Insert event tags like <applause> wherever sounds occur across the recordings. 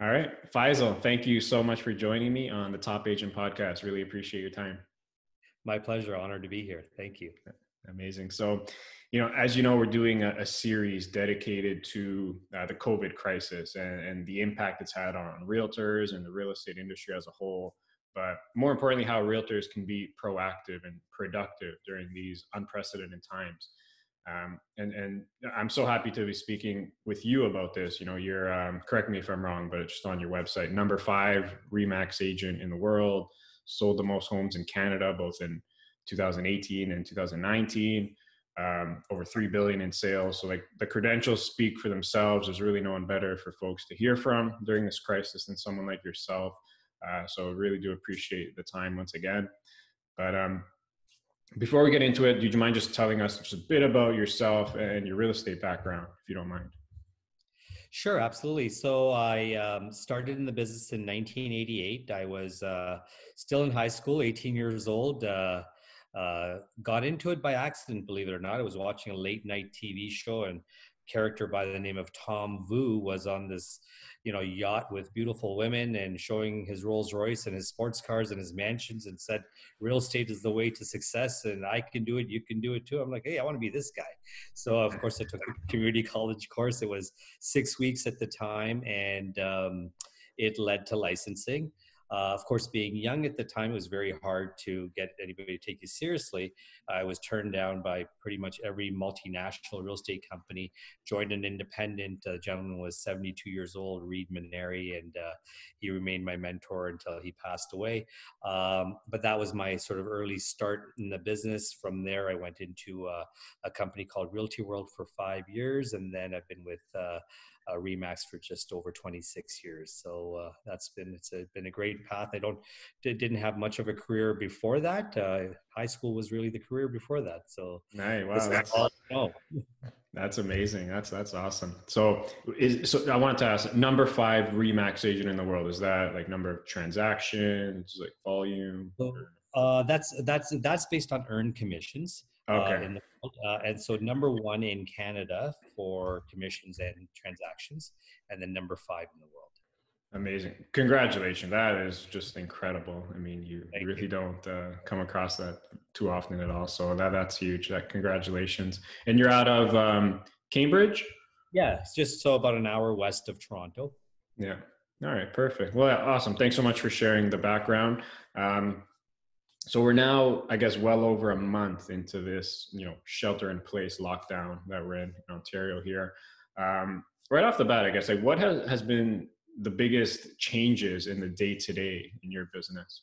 All right. Faisal, thank you so much for joining me on the Top Agent podcast. Really appreciate your time. My pleasure. Honored to be here. Thank you. Amazing. So, you know, as you know, we're doing a, a series dedicated to uh, the COVID crisis and, and, the impact it's had on realtors and the real estate industry as a whole. But more importantly, how realtors can be proactive and productive during these unprecedented times. Um, and and I'm so happy to be speaking with you about this. You know, you're um, correct me if I'm wrong, but it's just on your website, number five Remax agent in the world, sold the most homes in Canada, both in 2018 and 2019. Um, over three billion in sales. So like the credentials speak for themselves. There's really no one better for folks to hear from during this crisis than someone like yourself. Uh, so really do appreciate the time once again. But um, before we get into it, do you mind just telling us just a bit about yourself and your real estate background, if you don't mind? Sure, absolutely. So I um, started in the business in 1988. I was uh, still in high school, 18 years old. Uh, uh, got into it by accident, believe it or not. I was watching a late night TV show, and character by the name of Tom Vu was on this, you know, yacht with beautiful women and showing his Rolls Royce and his sports cars and his mansions and said, real estate is the way to success and I can do it, you can do it too. I'm like, hey, I want to be this guy. So of <laughs> course I took a community college course. It was six weeks at the time and um, it led to licensing. Uh, of course, being young at the time, it was very hard to get anybody to take you seriously. I was turned down by pretty much every multinational real estate company. Joined an independent. A gentleman was 72 years old, Reed Maneri, and uh, he remained my mentor until he passed away. Um, but that was my sort of early start in the business. From there, I went into uh, a company called Realty World for five years, and then I've been with uh, Remax for just over 26 years. So uh, that's been it's a, been a great path. I don't didn't have much of a career before that. Uh, high school was really the career before that. So nice. Wow, that's, all <laughs> that's amazing. That's that's awesome. So is so I wanted to ask number five Remax agent in the world. Is that like number of transactions, like volume? So, uh, that's that's that's based on earned commissions. Uh, okay. Uh, the, uh, and so number one in Canada for commissions and transactions, and then number five in the world. Amazing. Congratulations. That is just incredible. I mean, you Thank really you. don't uh, come across that too often at all. So that that's huge. That congratulations. And you're out of um, Cambridge? Yeah, it's just so about an hour west of Toronto. Yeah. All right. Perfect. Well, awesome. Thanks so much for sharing the background. Um, so we're now, I guess, well over a month into this, you know, shelter in place lockdown that we're in, in Ontario here. Um, right off the bat, I guess, like what has, has been the biggest changes in the day to day in your business?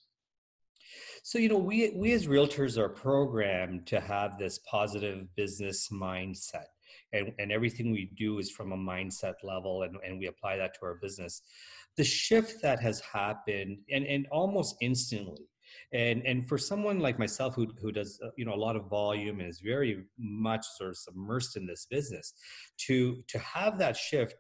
So, you know, we, we as realtors are programmed to have this positive business mindset. And, and everything we do is from a mindset level, and, and we apply that to our business. The shift that has happened, and, and almost instantly, and and for someone like myself who who does uh, you know a lot of volume and is very much sort of submersed in this business to to have that shift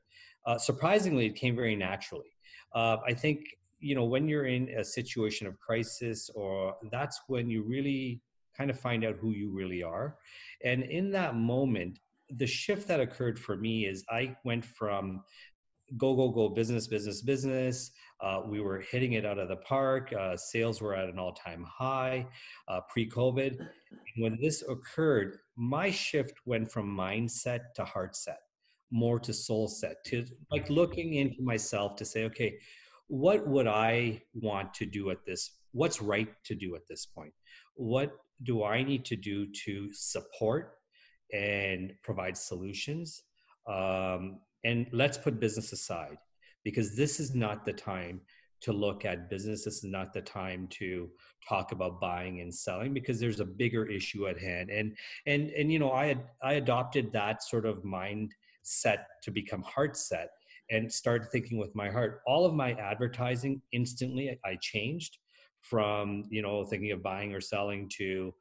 uh, surprisingly it came very naturally. Uh, i think you know when you're in a situation of crisis or that's when you really kind of find out who you really are. And in that moment the shift that occurred for me is i went from go go go business business business uh, we were hitting it out of the park. Uh, sales were at an all time high uh, pre COVID. When this occurred, my shift went from mindset to heart set, more to soul set, to like looking into myself to say, okay, what would I want to do at this? What's right to do at this point? What do I need to do to support and provide solutions? Um, and let's put business aside because this is not the time to look at business. This is not the time to talk about buying and selling because there's a bigger issue at hand. And and and you know, I had I adopted that sort of mindset to become heart set and started thinking with my heart. All of my advertising instantly I changed from you know thinking of buying or selling to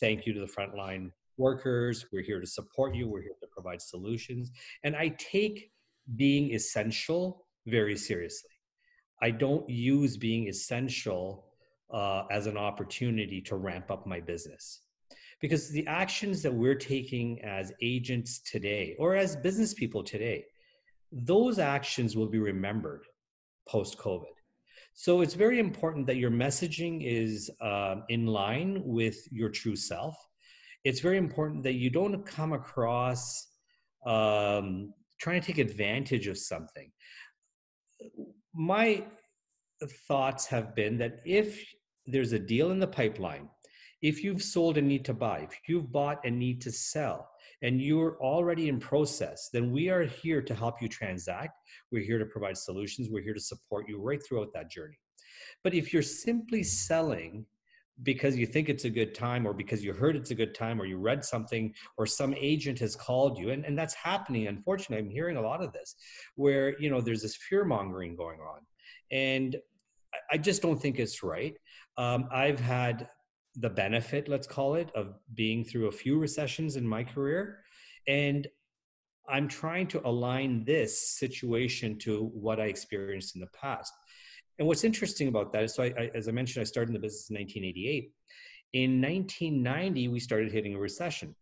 thank you to the frontline workers. We're here to support you. We're here to provide solutions. And I take being essential very seriously. I don't use being essential uh, as an opportunity to ramp up my business. Because the actions that we're taking as agents today or as business people today, those actions will be remembered post COVID. So it's very important that your messaging is um, in line with your true self. It's very important that you don't come across um, trying to take advantage of something. My thoughts have been that if there's a deal in the pipeline, if you've sold and need to buy, if you've bought and need to sell, and you're already in process, then we are here to help you transact. We're here to provide solutions. We're here to support you right throughout that journey. But if you're simply selling because you think it's a good time or because you heard it's a good time or you read something or some agent has called you and, and that's happening unfortunately. I'm hearing a lot of this where you know there's this fear mongering going on. And i just don't think it's right. Um, i've had the benefit let's call it of being through a few recessions in my career. And i'm trying to align this situation to what i experienced in the past and what's interesting about that is, so I, I, as I mentioned, I started in the business in 1988. In 1990, we started hitting a recession.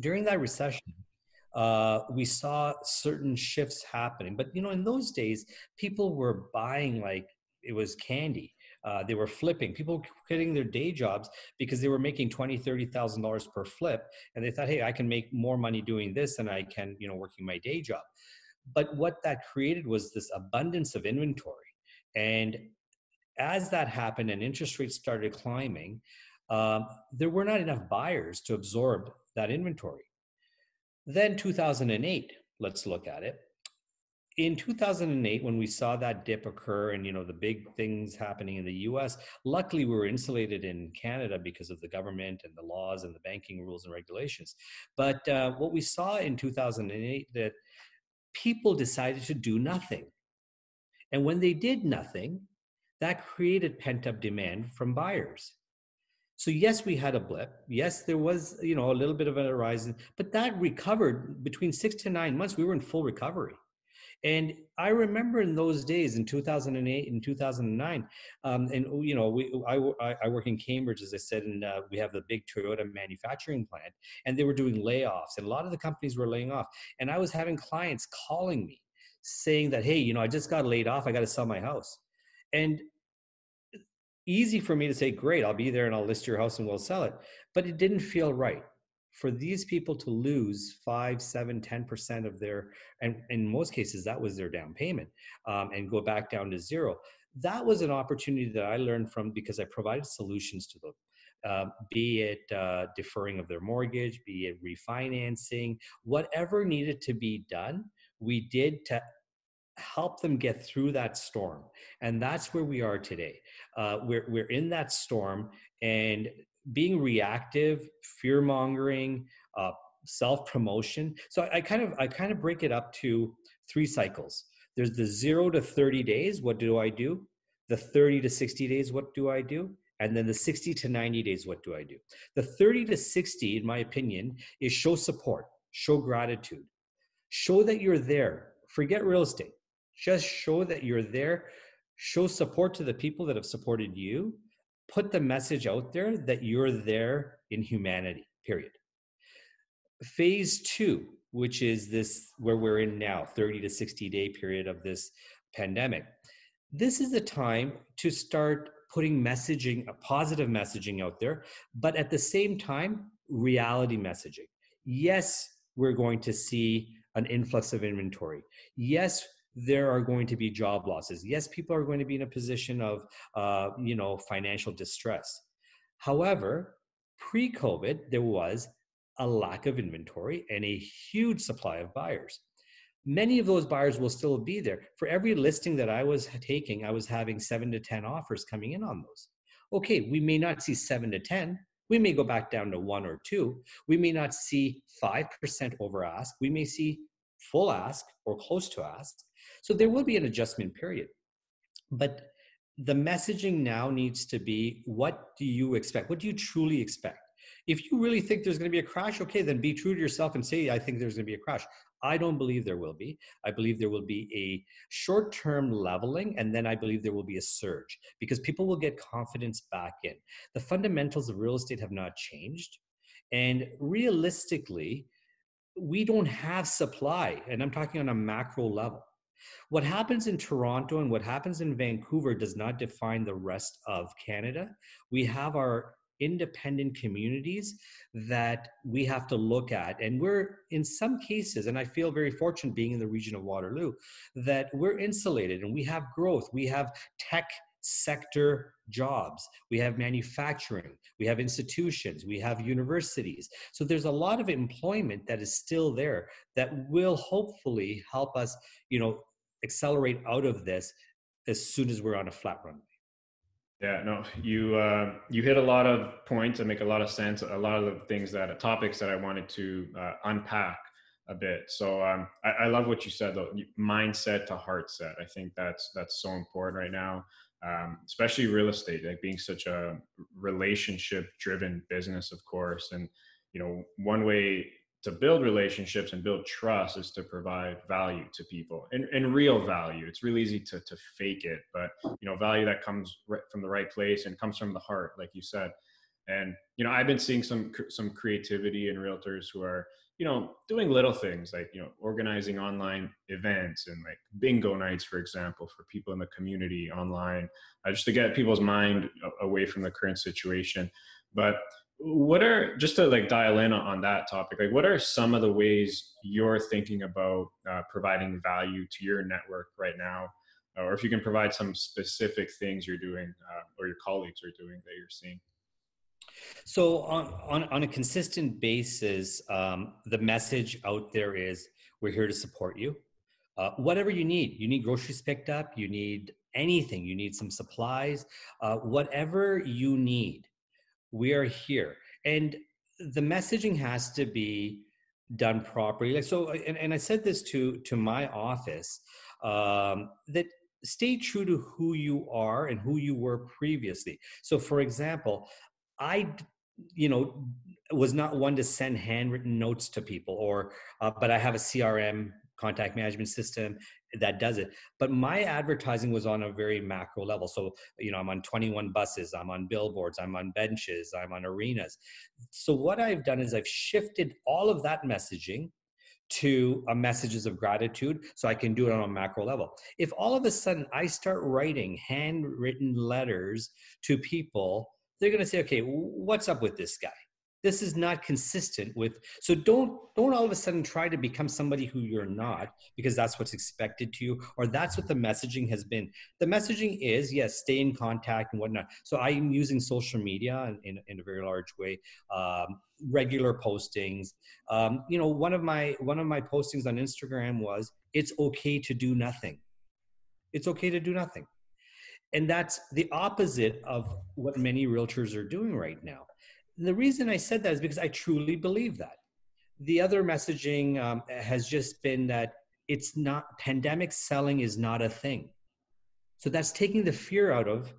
During that recession, uh, we saw certain shifts happening. But you know, in those days, people were buying like it was candy. Uh, they were flipping. People were quitting their day jobs because they were making twenty, thirty thousand dollars per flip, and they thought, "Hey, I can make more money doing this than I can, you know, working my day job." But what that created was this abundance of inventory and as that happened and interest rates started climbing, um, there were not enough buyers to absorb that inventory. Then 2008, let's look at it. In 2008, when we saw that dip occur and you know the big things happening in the U.S., luckily we were insulated in Canada because of the government and the laws and the banking rules and regulations. But uh, what we saw in 2008 that people decided to do nothing and when they did nothing, that created pent up demand from buyers. So yes, we had a blip. Yes, there was, you know, a little bit of a rise, but that recovered between six to nine months. We were in full recovery. And I remember in those days, in 2008 and 2009, um, and you know, we, I, I work in Cambridge, as I said, and uh, we have the big Toyota manufacturing plant, and they were doing layoffs, and a lot of the companies were laying off. And I was having clients calling me saying that, hey, you know, I just got laid off, I got to sell my house. And easy for me to say, great, I'll be there and I'll list your house and we'll sell it. But it didn't feel right for these people to lose five, seven, ten percent of their, and in most cases, that was their down payment, um, and go back down to zero. That was an opportunity that I learned from because I provided solutions to them. Uh, be it uh, deferring of their mortgage, be it refinancing, whatever needed to be done we did to help them get through that storm. And that's where we are today. Uh, we're, we're in that storm and being reactive, fear mongering, uh, self promotion. So I, I kind of I kind of break it up to three cycles. There's the zero to 30 days. What do I do? The 30 to 60 days. What do I do? And then the 60 to 90 days. What do I do? The 30 to 60, in my opinion, is show support, show gratitude, show that you're there. Forget real estate. Just show that you're there. Show support to the people that have supported you. Put the message out there that you're there in humanity period. Phase two which is this where we're in now 30 to 60 day period of this pandemic. This is the time to start putting messaging a positive messaging out there but at the same time reality messaging. Yes we're going to see an influx of inventory. Yes, there are going to be job losses. Yes, people are going to be in a position of, uh, you know, financial distress. However, pre-COVID, there was a lack of inventory and a huge supply of buyers. Many of those buyers will still be there. For every listing that I was taking, I was having seven to 10 offers coming in on those. Okay, we may not see seven to 10, we may go back down to one or two. We may not see 5% over ask. We may see full ask or close to ask. So there will be an adjustment period. But the messaging now needs to be what do you expect? What do you truly expect? If you really think there's going to be a crash, okay, then be true to yourself and say, I think there's going to be a crash. I don't believe there will be. I believe there will be a short term leveling, and then I believe there will be a surge because people will get confidence back in. The fundamentals of real estate have not changed. And realistically, we don't have supply, and I'm talking on a macro level. What happens in Toronto and what happens in Vancouver does not define the rest of Canada. We have our independent communities that we have to look at. And we're, in some cases, and I feel very fortunate being in the region of Waterloo, that we're insulated and we have growth. We have tech sector jobs. We have manufacturing, we have institutions, we have universities. So there's a lot of employment that is still there that will hopefully help us, you know, accelerate out of this as soon as we're on a flat runway. Yeah, no, you uh, you hit a lot of points and make a lot of sense. A lot of the things that topics that I wanted to uh, unpack a bit. So um, I, I, love what you said though. Mindset to heart set. I think that's that's so important right now um, especially real estate, like being such a relationship driven business, of course. And, you know, one way to build relationships and build trust is to provide value to people and, and real value. It's really easy to, to fake it, but, you know, value that comes right from the right place and comes from the heart, like you said. And, you know, I've been seeing some, some creativity in realtors who are, you know, doing little things like, you know, organizing online events and like bingo nights, for example, for people in the community online, uh, just to get people's mind away from the current situation. But what are, just to like dial in on that topic, like what are some of the ways you're thinking about uh, providing value to your network right now? Or if you can provide some specific things you're doing uh, or your colleagues are doing that you're seeing. So on, on, on a consistent basis, um, the message out there is we're here to support you. Uh, whatever you need, you need groceries picked up, you need anything, you need some supplies, uh, whatever you need, we are here. And the messaging has to be done properly. Like so, and, and I said this to to my office um, that stay true to who you are and who you were previously. So, for example, I, you know, was not one to send handwritten notes to people or, uh, but I have a CRM contact management system that does it. But my advertising was on a very macro level. So, you know, I'm on 21 buses, I'm on billboards, I'm on benches, I'm on arenas. So, what I've done is I've shifted all of that messaging to messages of gratitude so I can do it on a macro level. If all of a sudden I start writing handwritten letters to people they're going to say, okay, what's up with this guy? This is not consistent with. So don't don't all of a sudden try to become somebody who you're not because that's what's expected to you or that's what the messaging has been. The messaging is yes, stay in contact and whatnot. So I'm using social media in, in a very large way, um, regular postings. Um, you know, one of my one of my postings on Instagram was it's okay to do nothing. It's okay to do nothing and that's the opposite of what many realtors are doing right now. And the reason I said that is because I truly believe that. The other messaging um, has just been that it's not, pandemic selling is not a thing. So that's taking the fear out of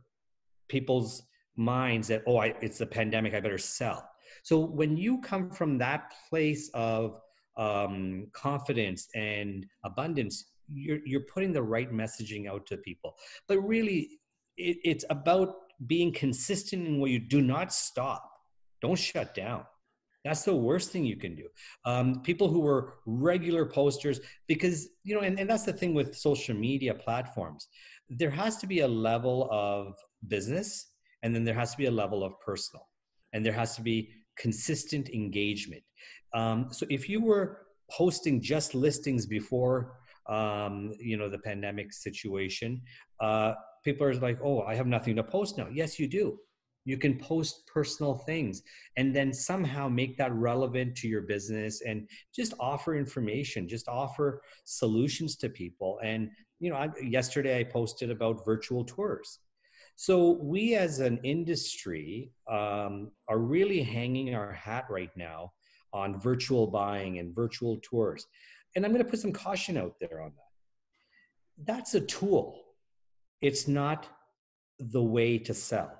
people's minds that, oh, I, it's the pandemic, I better sell. So when you come from that place of um, confidence and abundance, you're, you're putting the right messaging out to people. But really, it, it's about being consistent in what you do not stop don't shut down that's the worst thing you can do um, people who were regular posters because you know and, and that's the thing with social media platforms there has to be a level of business and then there has to be a level of personal and there has to be consistent engagement um, so if you were posting just listings before um, you know the pandemic situation uh, people are like, oh, I have nothing to post now. Yes, you do. You can post personal things and then somehow make that relevant to your business and just offer information, just offer solutions to people. And, you know, I, yesterday I posted about virtual tours. So we as an industry um, are really hanging our hat right now on virtual buying and virtual tours. And I'm going to put some caution out there on that. That's a tool it's not the way to sell.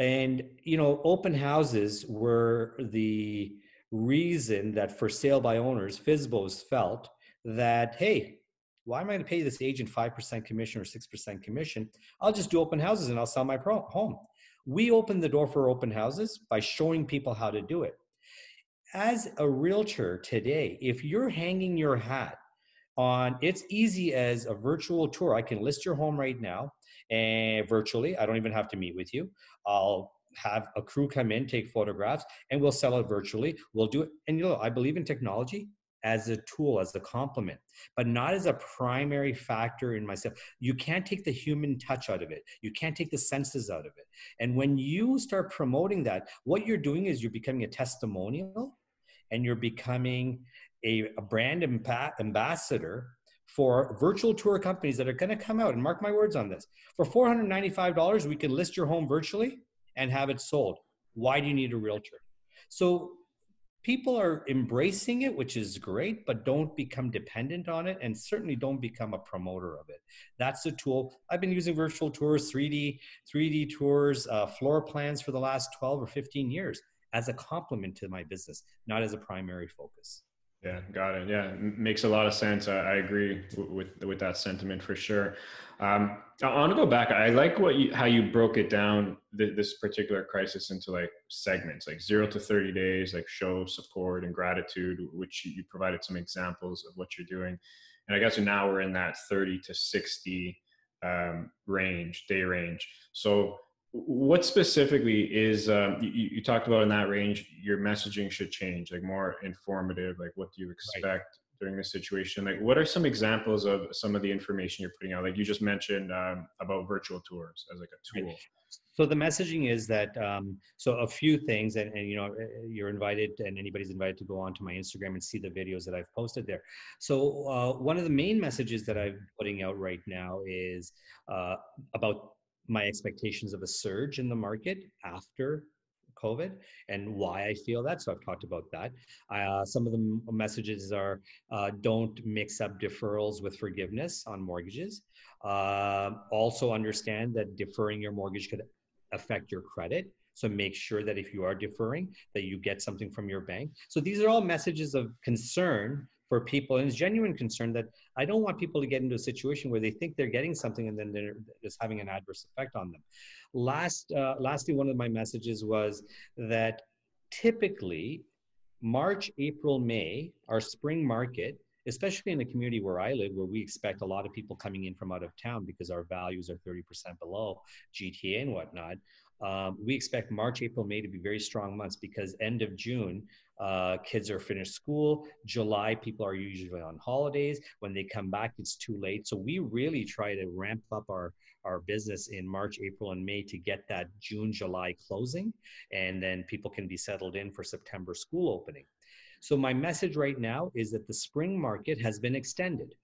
And, you know, open houses were the reason that for sale by owners, FSBOs felt that, hey, why am I going to pay this agent 5% commission or 6% commission? I'll just do open houses and I'll sell my pro- home. We open the door for open houses by showing people how to do it. As a realtor today, if you're hanging your hat on it's easy as a virtual tour. I can list your home right now and virtually. I don't even have to meet with you. I'll have a crew come in, take photographs, and we'll sell it virtually. We'll do it. And you know, I believe in technology as a tool, as a complement, but not as a primary factor in myself. You can't take the human touch out of it. You can't take the senses out of it. And when you start promoting that, what you're doing is you're becoming a testimonial and you're becoming a, a brand ambassador for virtual tour companies that are going to come out and mark my words on this. For $495, we can list your home virtually and have it sold. Why do you need a realtor? So people are embracing it, which is great, but don't become dependent on it and certainly don't become a promoter of it. That's the tool. I've been using virtual tours, 3D, 3D tours, uh, floor plans for the last 12 or 15 years as a complement to my business, not as a primary focus. Yeah, got it. Yeah, makes a lot of sense. I, I agree with with that sentiment for sure. Um, I want to go back. I like what you, how you broke it down th- this particular crisis into like segments, like zero to thirty days, like show support and gratitude, which you provided some examples of what you're doing. And I guess now we're in that thirty to sixty um, range, day range. So what specifically is um, you, you, talked about in that range your messaging should change like more informative like what do you expect right. during this situation like what are some examples of some of the information you're putting out like you just mentioned um, about virtual tours as like a tool right. so the messaging is that um, so a few things and, and you know eh, eh, you're invited and anybody's invited to go onto my instagram and see the videos that i've posted there so uh, one of the main messages that i'm putting out right now is uh, about my expectations of a surge in the market after COVID and why I feel that. So I've talked about that. Uh, some of the messages are uh, don't mix up deferrals with forgiveness on mortgages. Uh, also understand that deferring your mortgage could affect your credit. So make sure that if you are deferring, that you get something from your bank. So these are all messages of concern for people and it's genuine concern that i don't want people to get into a situation where they think they're getting something and then they're just having an adverse effect on them last uh, lastly one of my messages was that typically march april may our spring market especially in a community where I live, where we expect a lot of people coming in from out of town because our values are 30% below GTA and whatnot. Um, we expect March, April, May to be very strong months because end of June, uh, kids are finished school. July, people are usually on holidays. When they come back, it's too late. So we really try to ramp up our our business in March, April, and May to get that June, July closing, and then people can be settled in for September school opening. So my message right now is that the spring market has been extended.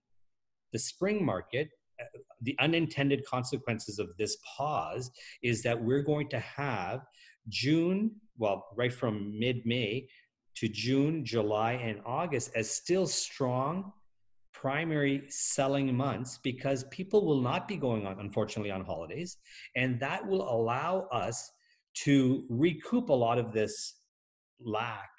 The spring market the unintended consequences of this pause is that we're going to have June, well, right from mid May to June, July, and August as still strong primary selling months because people will not be going on, unfortunately, on holidays. And that will allow us to recoup a lot of this lack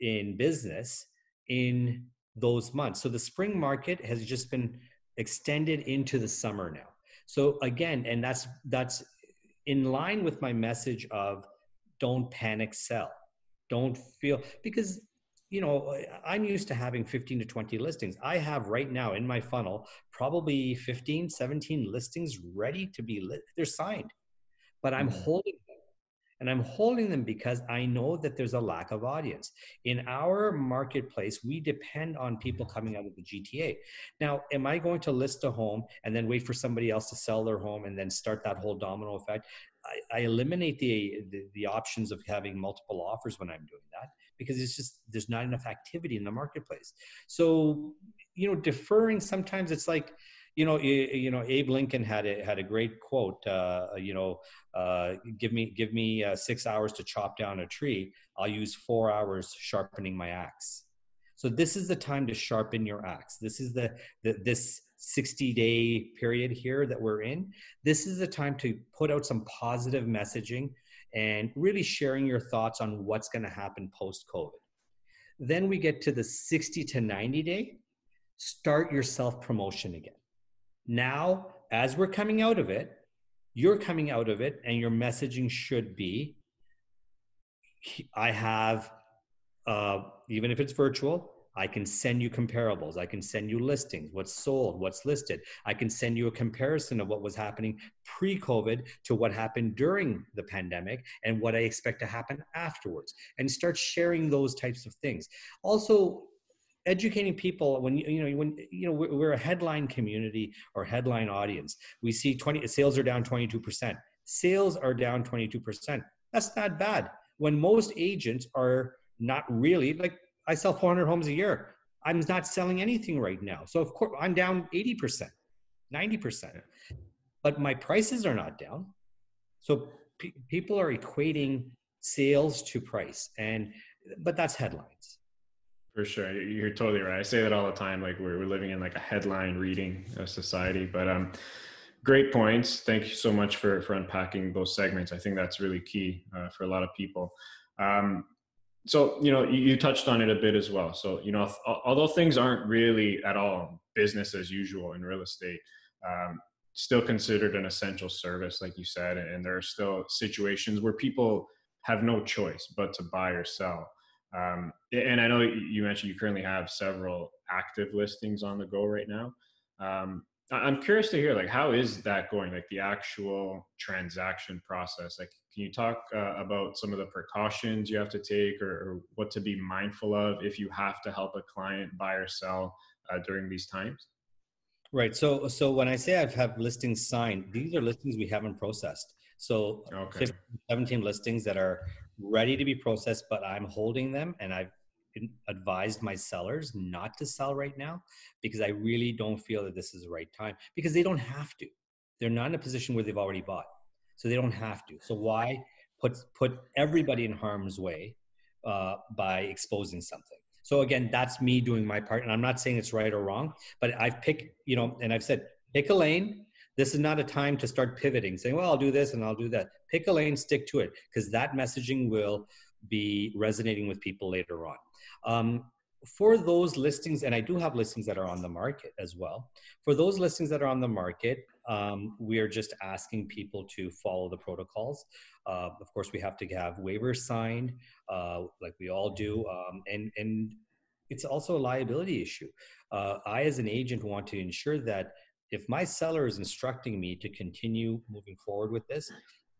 in business in those months. So the spring market has just been extended into the summer now. So again, and that's that's in line with my message of don't panic sell. Don't feel because you know, I'm used to having 15 to 20 listings. I have right now in my funnel probably 15, 17 listings ready to be lit. They're signed, but I'm mm-hmm. holding and I'm holding them because I know that there's a lack of audience. In our marketplace, we depend on people coming out of the GTA. Now, am I going to list a home and then wait for somebody else to sell their home and then start that whole domino effect? I, I eliminate the, the, the options of having multiple offers when I'm doing that because it's just there's not enough activity in the marketplace. So, you know, deferring sometimes it's like you know, you, you, know, Abe Lincoln had a had a great quote. Uh, you know, uh, give me give me uh, six hours to chop down a tree. I'll use four hours sharpening my axe. So this is the time to sharpen your axe. This is the, the this 60 day period here that we're in. This is the time to put out some positive messaging and really sharing your thoughts on what's going to happen post COVID. Then we get to the 60 to 90 day. Start your self promotion again now, as we're coming out of it, you're coming out of it, and your messaging should be I have, uh, even if it's virtual, I can send you comparables. I can send you listings, what's sold, what's listed. I can send you a comparison of what was happening pre COVID to what happened during the pandemic and what I expect to happen afterwards and start sharing those types of things. Also, educating people when you know when you know we're a headline community or headline audience we see 20 sales are down 22% sales are down 22% that's not bad when most agents are not really like I sell 400 homes a year. I'm not selling anything right now. So of course I'm down 80%, 90%. But my prices are not down. So pe- people are equating sales to price and but that's headlines. For sure. You're totally right. I say that all the time like we're, we're living in like a headline reading society, but um great points. Thank you so much for for unpacking those segments. I think that's really key uh, for a lot of people. Um, so you know you, touched on it a bit as well. So you know although things aren't really at all business as usual in real estate um, still considered an essential service like you said and there are still situations where people have no choice but to buy or sell. Um, and i know you mentioned you currently have several active listings on the go right now. Um, i'm curious to hear like how is that going? Like the actual transaction process like can you talk uh, about some of the precautions you have to take or, or, what to be mindful of if you have to help a client buy or sell uh, during these times? Right. So, so when I say I have had listings signed, these are listings we haven't processed. So, okay. 15, 17 listings that are ready to be processed, but I'm holding them and I've advised my sellers not to sell right now because I really don't feel that this is the right time because they don't have to. They're not in a position where they've already bought so they don't have to. So why put put everybody in harm's way uh, by exposing something? So again, that's me doing my part, and I'm not saying it's right or wrong, but I've picked, you know, and I've said pick a lane. This is not a time to start pivoting, saying, "Well, I'll do this and I'll do that." Pick a lane, stick to it, because that messaging will be resonating with people later on. Um, for those listings, and I do have listings that are on the market as well. For those listings that are on the market, um, we are just asking people to follow the protocols. Uh, of course, we have to have waivers signed, uh, like we all do, um, and and it's also a liability issue. Uh, I, as an agent, want to ensure that if my seller is instructing me to continue moving forward with this,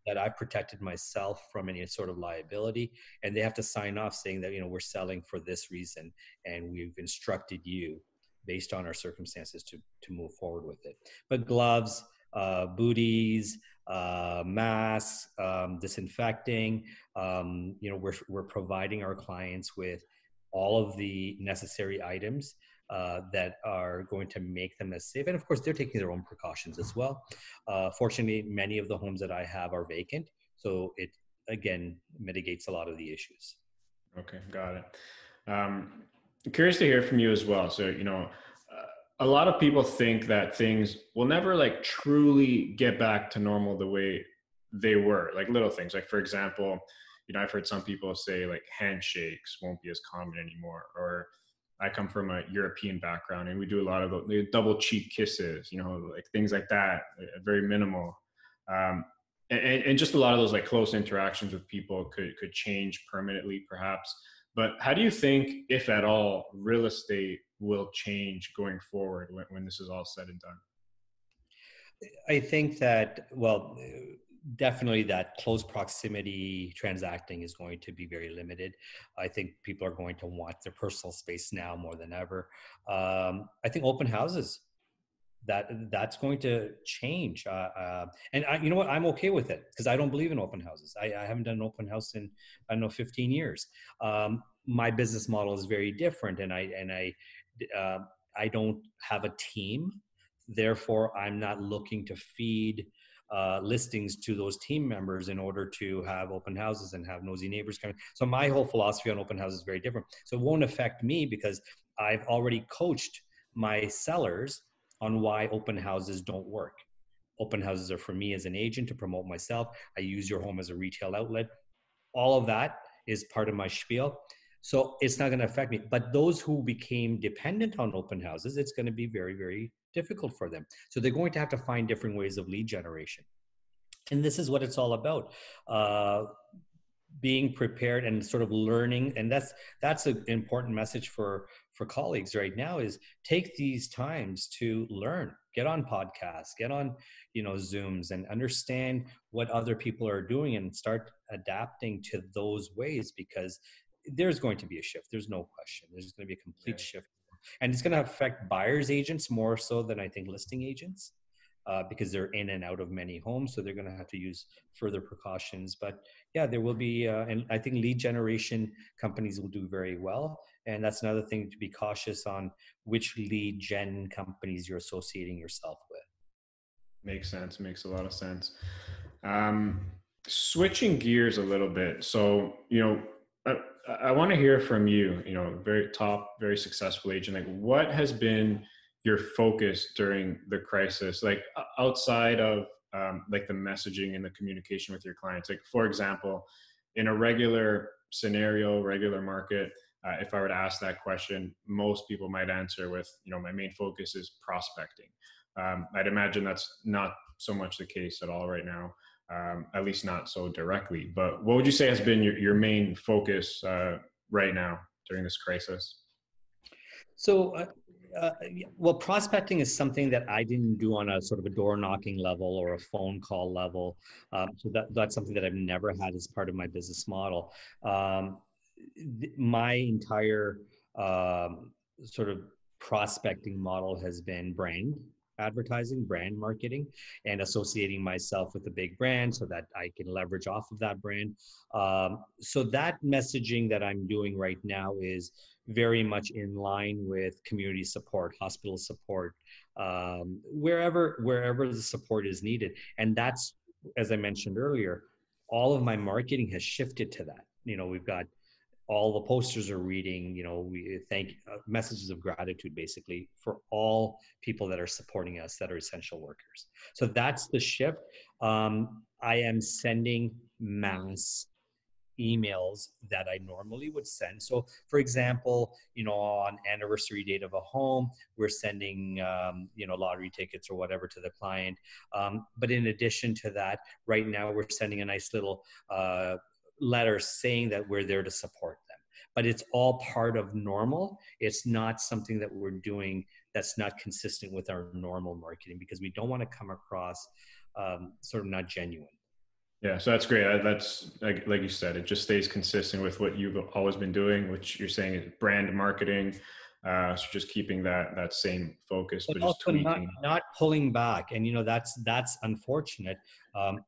that I've protected myself from any sort of liability, and they have to sign off saying that you know we're selling for this reason, and we've instructed you based on our circumstances to to move forward with it. But gloves, uh, booties, uh, masks, um, disinfecting. Um, you know, we're we're providing our clients with all of the necessary items uh, that are going to make them as safe. And of course, they're taking their own precautions as well. Uh, fortunately, many of the homes that I have are vacant, so it again mitigates a lot of the issues. Okay, got it. Um, curious to hear from you as well. So, you know, uh, a lot of people think that things will never like truly get back to normal the way they were, like little things. Like, for example, you know, I've heard some people say like handshakes won't be as common anymore, or I come from a European background and we do a lot of the double cheek kisses, you know, like things like that, uh, very minimal. Um, and, and just a lot of those like close interactions with people could, could change permanently perhaps. But how do you think, if at all, real estate will change going forward when, when this is all said and done? I think that, well, definitely that close proximity transacting is going to be very limited. I think people are going to want their personal space now more than ever. Um, I think open houses that that's going to change. Uh, uh, and I, you know what? I'm okay with it because I don't believe in open houses. I, I, haven't done an open house in I don't know 15 years. Um, my business model is very different, and I and I uh, I don't have a team. Therefore, I'm not looking to feed uh, listings to those team members in order to have open houses and have nosy neighbors coming. So my whole philosophy on open houses is very different. So it won't affect me because I've already coached my sellers on why open houses don't work. Open houses are for me as an agent to promote myself. I use your home as a retail outlet. All of that is part of my spiel. So it's not going to affect me. But those who became dependent on open houses, it's going to be very, very difficult for them. So they're going to have to find different ways of lead generation. And this is what it's all about. Uh, being prepared and sort of learning and that's that's an important message for for colleagues right now is take these times to learn get on podcasts get on you know zooms and understand what other people are doing and start adapting to those ways because there's going to be a shift there's no question there's going to be a complete yeah. shift and it's going to affect buyers agents more so than i think listing agents uh, because they're in and out of many homes so they're going to have to use further precautions. But yeah there will be uh, and i think lead generation companies will do very well. And that's another thing to be cautious on which lead gen companies you're associating yourself with. Makes sense. Makes a lot of sense. Um, switching gears a little bit. So you know I, want to hear from you you know very top very successful agent. Like what has been your focus during the crisis like outside of um, like the messaging and the communication with your clients? Like for example in a regular scenario regular market uh, if i were to ask that question most people might answer with you know my main focus is prospecting. Um, i'd imagine that's not so much the case at all right now um, at least not so directly but what would you say has been your, your main focus uh, right now during this crisis so uh, uh, well, prospecting is something that I didn't do on a sort of a door knocking level or a phone call level. Um, so that, that's something that I've never had as part of my business model. Um, th- my entire um, sort of prospecting model has been brand advertising, brand marketing, and associating myself with a big brand so that I can leverage off of that brand. Um, so that messaging that I'm doing right now is very much in line with community support, hospital support, um, wherever wherever the support is needed. And that's, as I mentioned earlier, all of my marketing has shifted to that. You know, we've got all the posters are reading. You know, we thank uh, messages of gratitude basically for all people that are supporting us that are essential workers. So that's the shift. Um, I am sending mass emails that I normally would send. So, for example, you know, on anniversary date of a home, we're sending, um, you know, lottery tickets or whatever to the client. Um, but in addition to that, right now we're sending a nice little uh, letter saying that we're there to support them. But it's all part of normal. It's not something that we're doing that's not consistent with our normal marketing because we don't want to come across um, sort of not genuine. Yeah, so that's great. That's like like you said, it just stays consistent with what you've always been doing, which you're saying is brand marketing. Uh, so just keeping that that same focus, but, but just tweaking. Not, not, pulling back, and you know that's that's unfortunate. Um,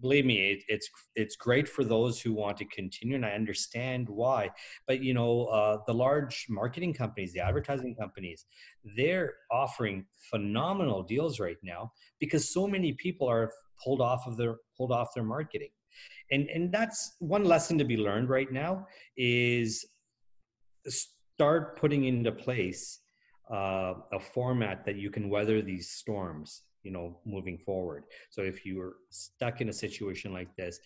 believe me, it, it's it's great for those who want to continue, and I understand why. But you know, uh, the large marketing companies, the advertising companies, they're offering phenomenal deals right now because so many people are pulled off of their pulled off their marketing, and and that's one lesson to be learned right now is start putting into place uh, a format that you can weather these storms you know moving forward. So if you are stuck in a situation like this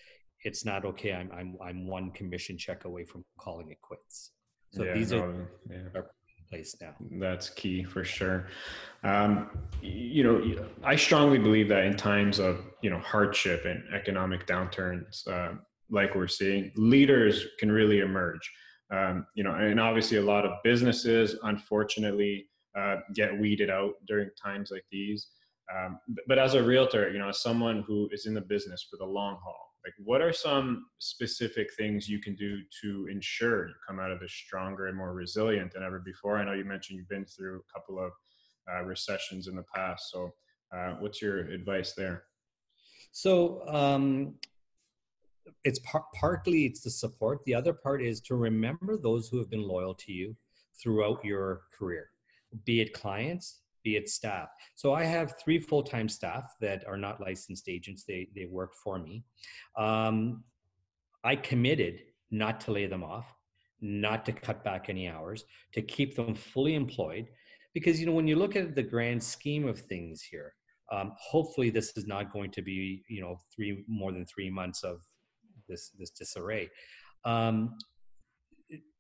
it's not okay. I'm i'm, I'm one commission check away from calling it quits. So yeah, these no, are, yeah. are place now. That's key for sure. Um, you know i strongly believe that in times of you know hardship and economic downturns uh, like we're seeing leaders can really emerge. Um, you know and obviously a lot of businesses unfortunately uh, get weeded out during times like these um, but as a realtor, you know, as someone who is in the business for the long haul, like what are some specific things you can do to ensure you come out of this stronger and more resilient than ever before? I know you mentioned you've been through a couple of uh, recessions in the past. So, uh, what's your advice there? So, um, it's par- partly it's the support. The other part is to remember those who have been loyal to you throughout your career, be it clients, be it staff. So I have three full-time staff that are not licensed agents. They they work for me. Um, I committed not to lay them off, not to cut back any hours, to keep them fully employed, because you know when you look at the grand scheme of things here, um, hopefully this is not going to be you know three more than three months of this this disarray. Um,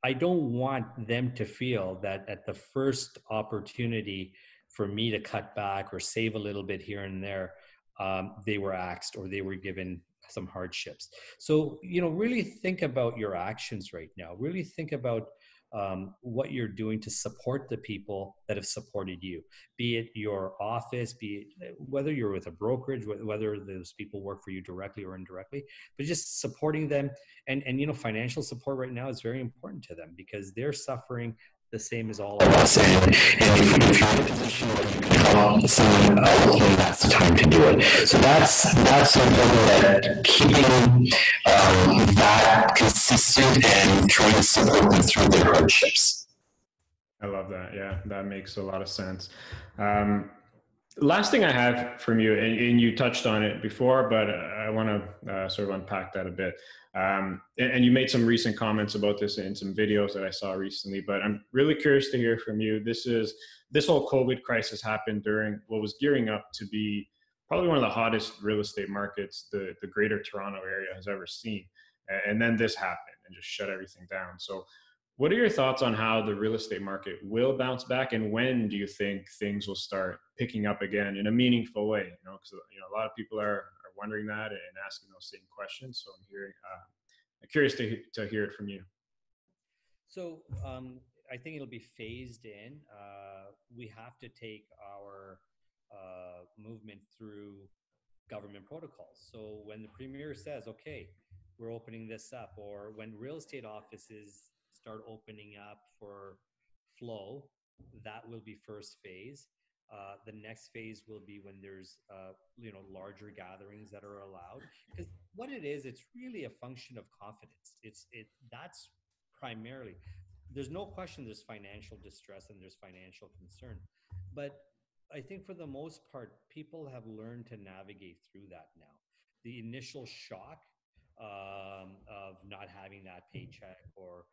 I don't want them to feel that at the first opportunity for me to cut back or save a little bit here and there, um, they were axed or they were given some hardships. So, you know, really think about your actions right now. Really think about um, what you're doing to support the people that have supported you, be it your office, be it whether you're with a brokerage, whether those people work for you directly or indirectly, but just supporting them. And, and, you know, financial support right now is very important to them because they're suffering the same as all of us. And, and if, if, you're in a position where you can help someone else, then that's the time to do it. So that's that's something that keeping um, that consistent and trying to support them through their hardships. I love that. Yeah, that makes a lot of sense. Um, last thing I have from you, and, and, you touched on it before, but I want to uh, sort of unpack that a bit. Um, and, and, you made some recent comments about this in some videos that I saw recently, but I'm really curious to hear from you. This is this whole COVID crisis happened during what was gearing up to be probably one of the hottest real estate markets the, the greater Toronto area has ever seen. And then this happened and just shut everything down. So what are your thoughts on how the real estate market will bounce back, and when do you think things will start picking up again in a meaningful way? You know, because you know a lot of people are, are wondering that and asking those same questions. So I'm hearing, uh, I'm curious to to hear it from you. So um, I think it'll be phased in. Uh, we have to take our uh, movement through government protocols. So when the premier says, "Okay, we're opening this up," or when real estate offices start opening up for flow. That will be first phase. Uh, the next phase will be when there's uh, you know larger gatherings that are allowed because what it is it's really a function of confidence it's it that's primarily there's no question there's financial distress and there's financial concern but i think for the most part people have learned to navigate through that now the initial shock um, of not having that paycheck or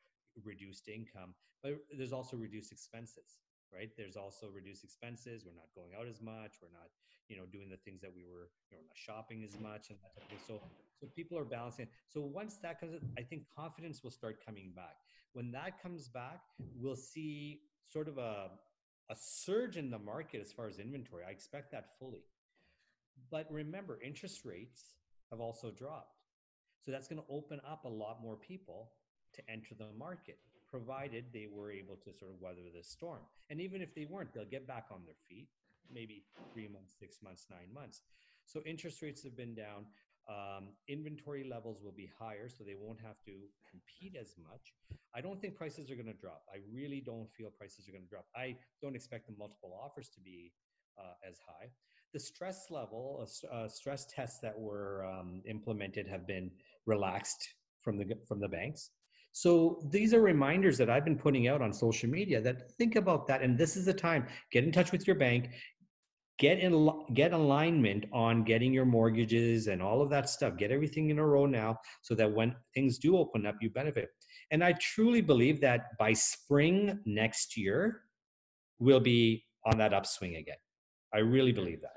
reduced income, but there's also reduced expenses, right? There's also reduced expenses. We're not going out as much. We're not, you know, doing the things that we were, you know, not shopping as much and that type of thing. So, so people are balancing. So once that comes, I think confidence will start coming back. When that comes back, we'll see sort of a a surge in the market as far as inventory. I expect that fully. But remember, interest rates have also dropped. So that's going to open up a lot more people to enter the market, provided they were able to sort of weather the storm. And even if they weren't, they'll get back on their feet, maybe three months, six months, nine months. So interest rates have been down. Um, inventory levels will be higher, so they won't have to compete as much. I don't think prices are going to drop. I really don't feel prices are going to drop. I don't expect the multiple offers to be uh, as high. The stress level, uh, uh stress tests that were um, implemented have been relaxed from the from the banks. So these are reminders that I've been putting out on social media that think about that. And this is the time, get in touch with your bank, get in get alignment on getting your mortgages and all of that stuff. Get everything in a row now so that when things do open up you benefit. And i truly believe that by spring next year we'll be on that upswing again. I really believe that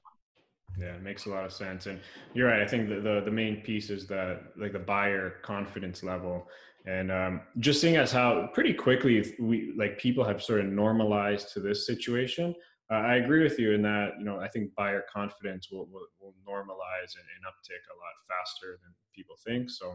yeah, it makes a lot of sense. And you're right. I think the, the, the main piece is that like the buyer confidence level and um, just seeing as how pretty quickly we like people have sort of normalized to this situation uh, i agree with you in that you know i think buyer confidence will, will, will normalize and, and, uptick a lot faster than people think so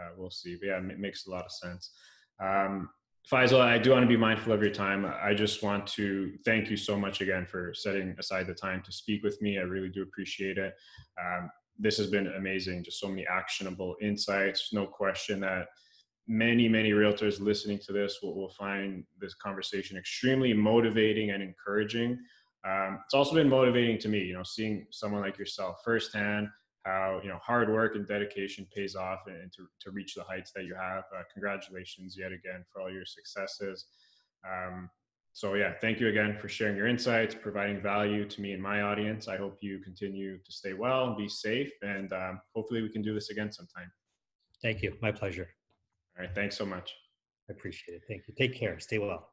uh, we'll see but yeah it makes a lot of sense um, Faisal, I do want to be mindful of your time. I just want to thank you so much again for setting aside the time to speak with me. I really do appreciate it. Um, this has been amazing. Just so many actionable insights. No question that many many realtors listening to this will, will find this conversation extremely motivating and encouraging um, it's also been motivating to me you know seeing someone like yourself firsthand how you know hard work and dedication pays off and to, to reach the heights that you have uh, congratulations yet again for all your successes um, so yeah thank you again for sharing your insights providing value to me and my audience i hope you continue to stay well and be safe and um, hopefully we can do this again sometime thank you my pleasure all right. Thanks so much. I appreciate it. Thank you. Take care. Stay well.